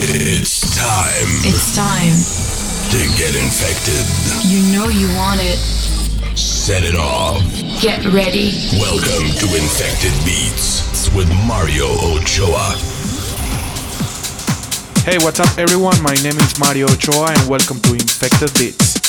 It's time. It's time to get infected. You know you want it. Set it off. Get ready. Welcome to Infected Beats with Mario Ochoa. Hey, what's up, everyone? My name is Mario Ochoa, and welcome to Infected Beats.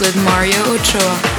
With Mario Ochoa.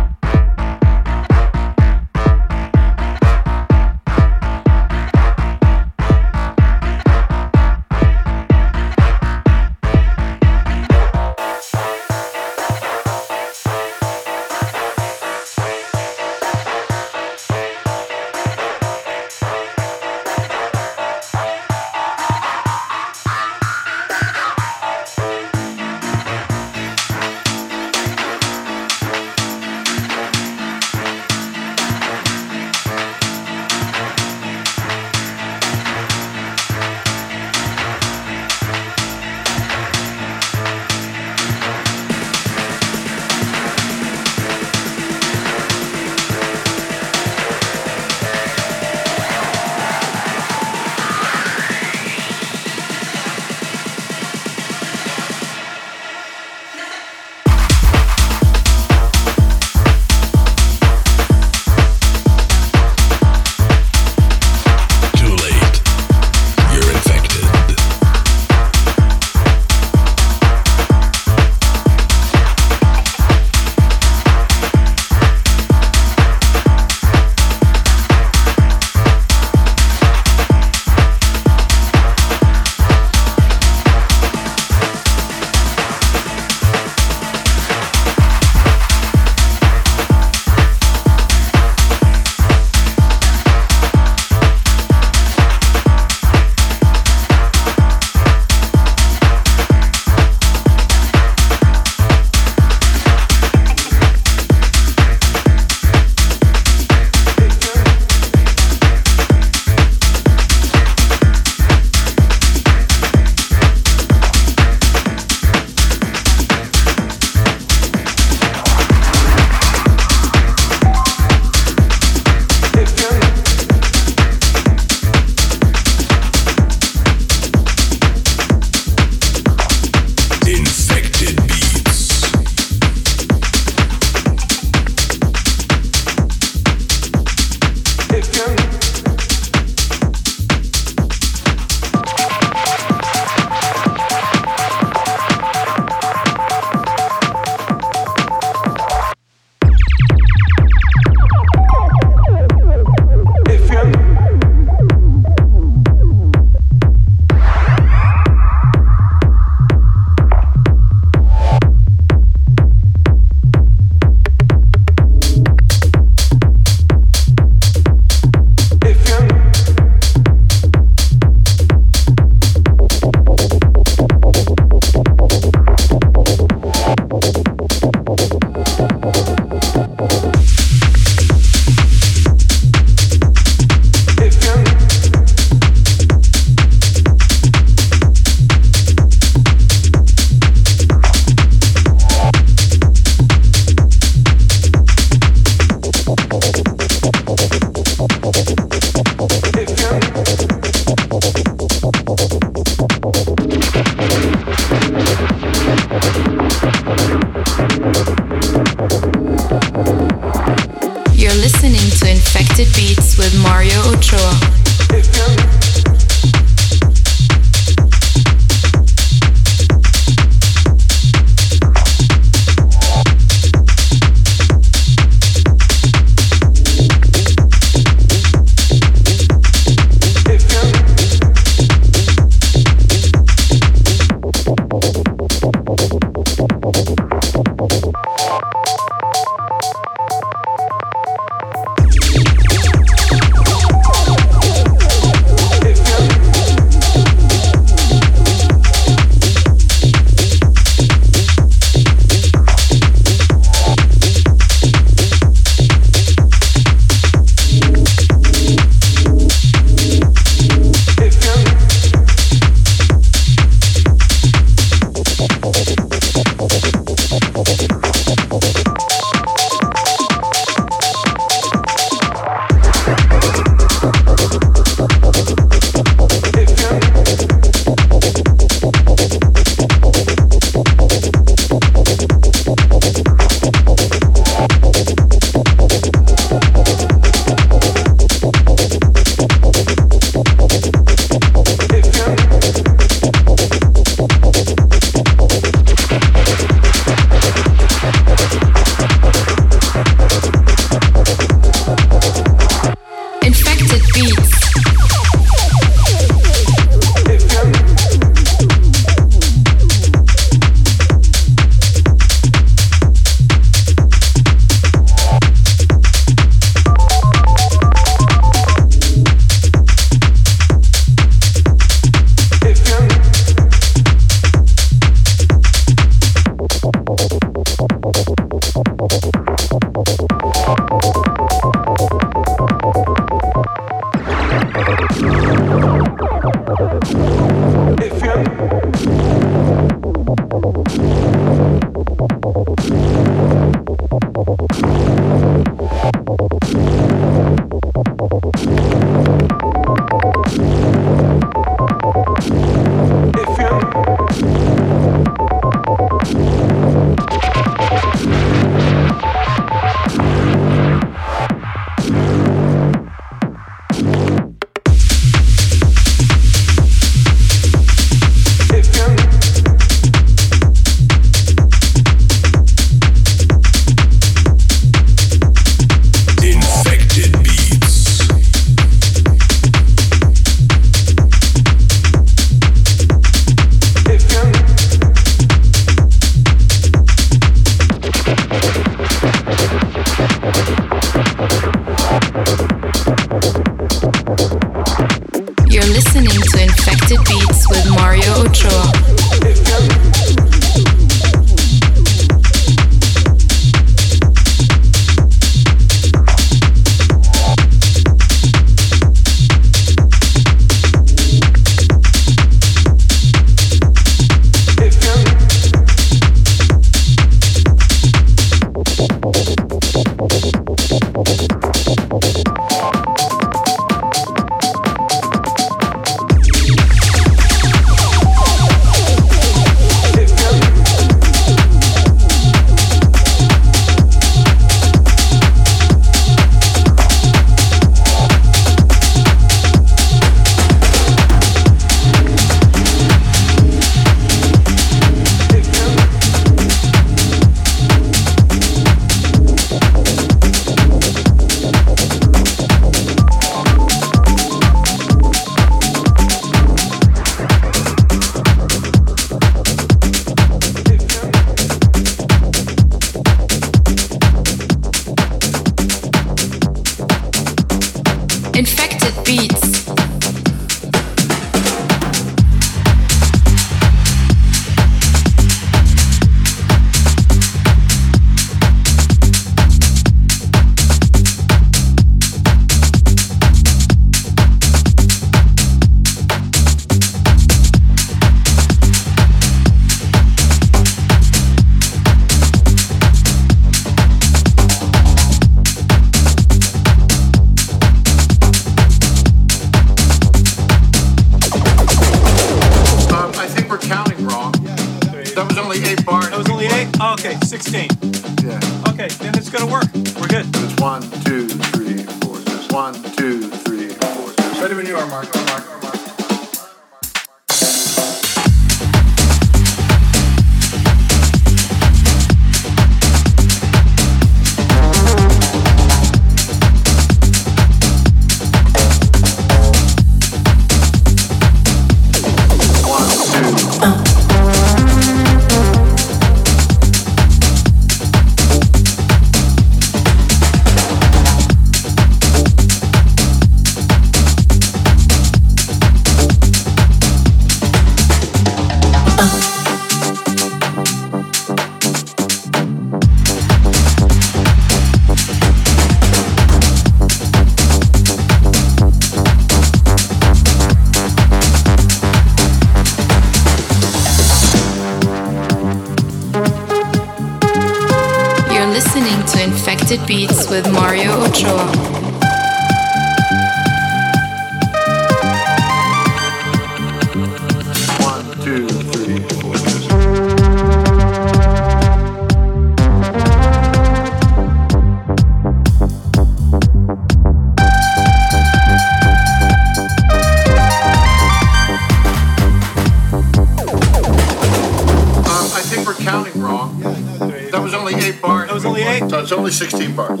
It's only 16 bars.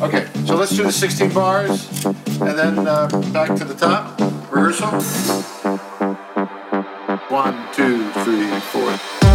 Okay, so let's do the 16 bars and then uh, back to the top. Rehearsal. One, two, three, four.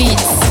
beats.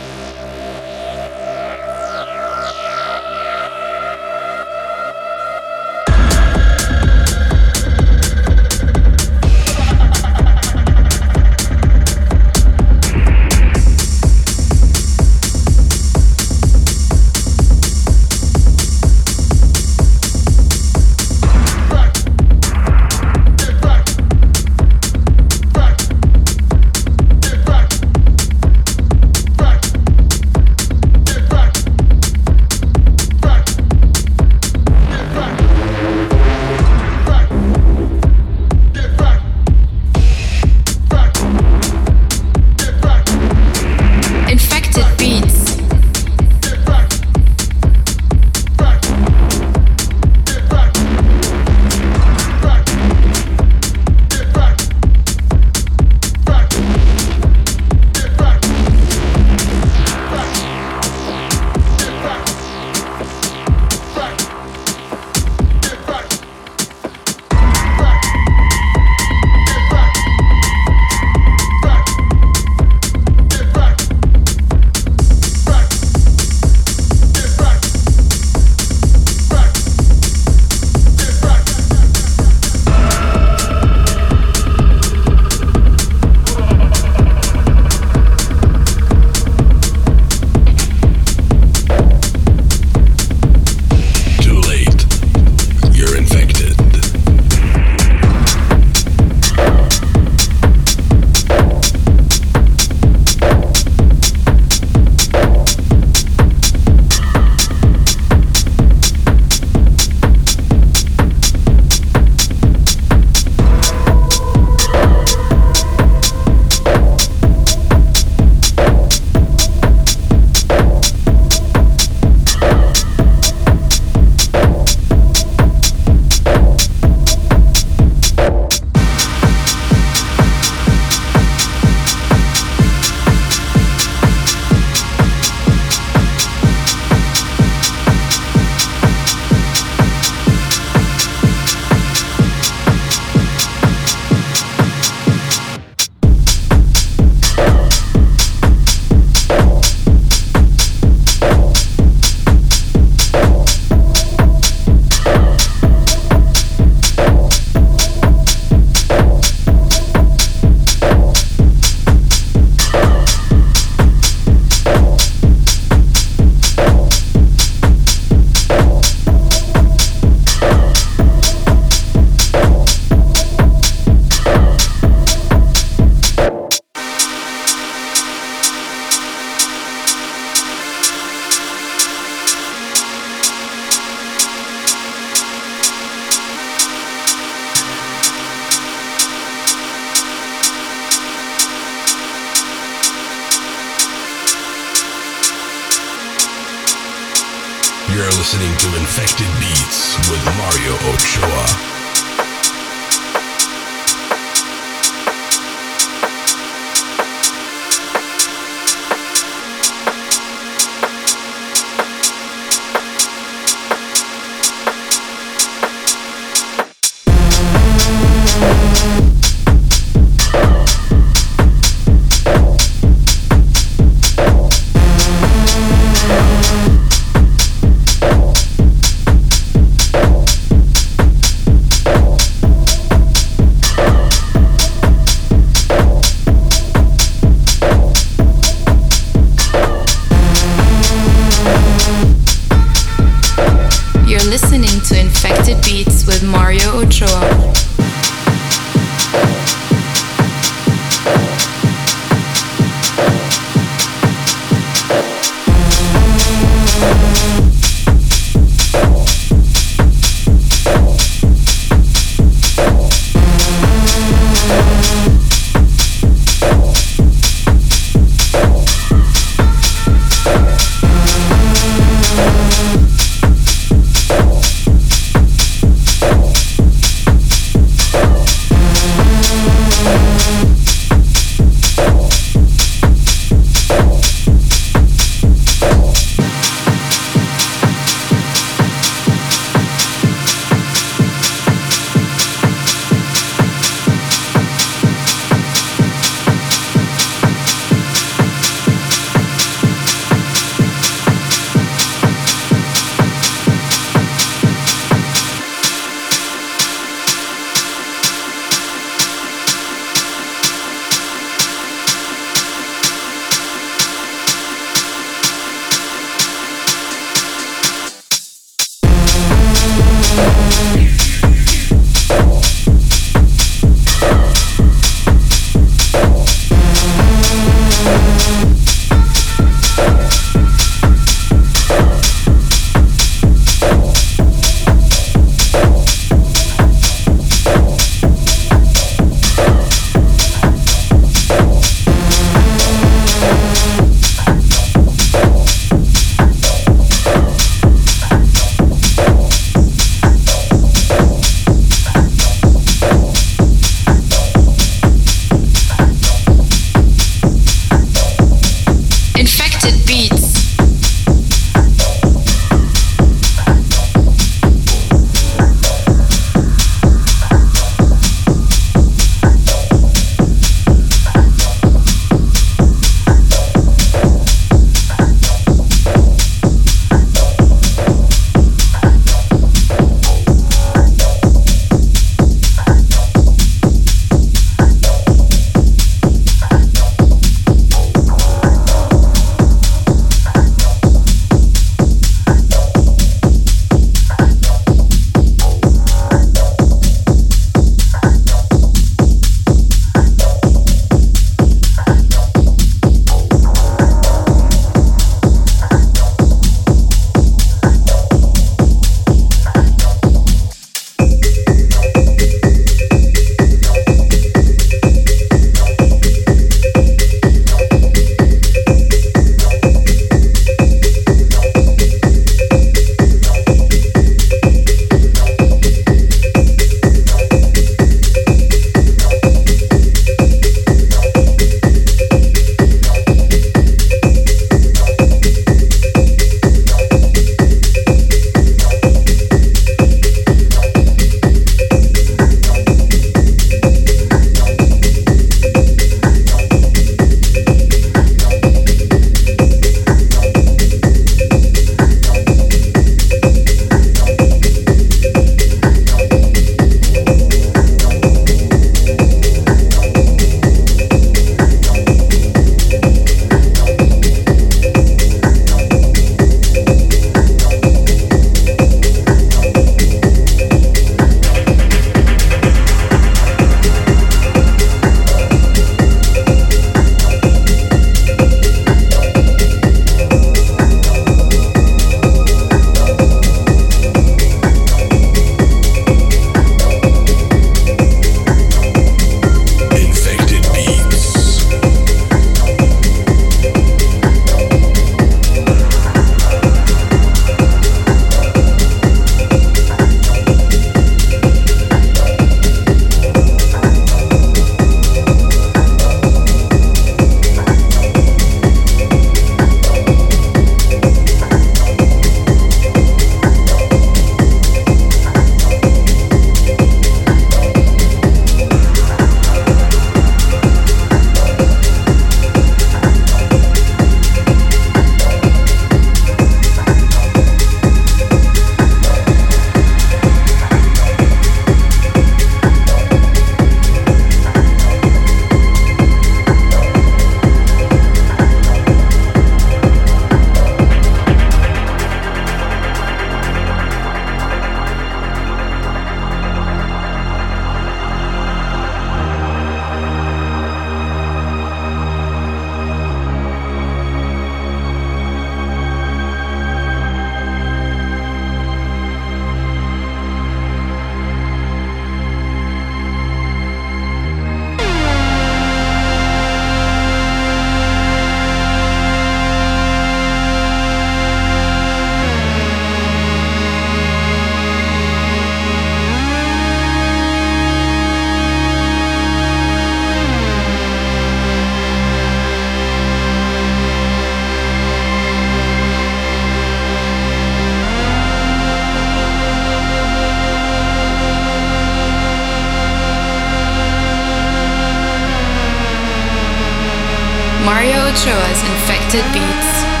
Mario Ochoa's Infected Beats.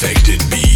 affected me.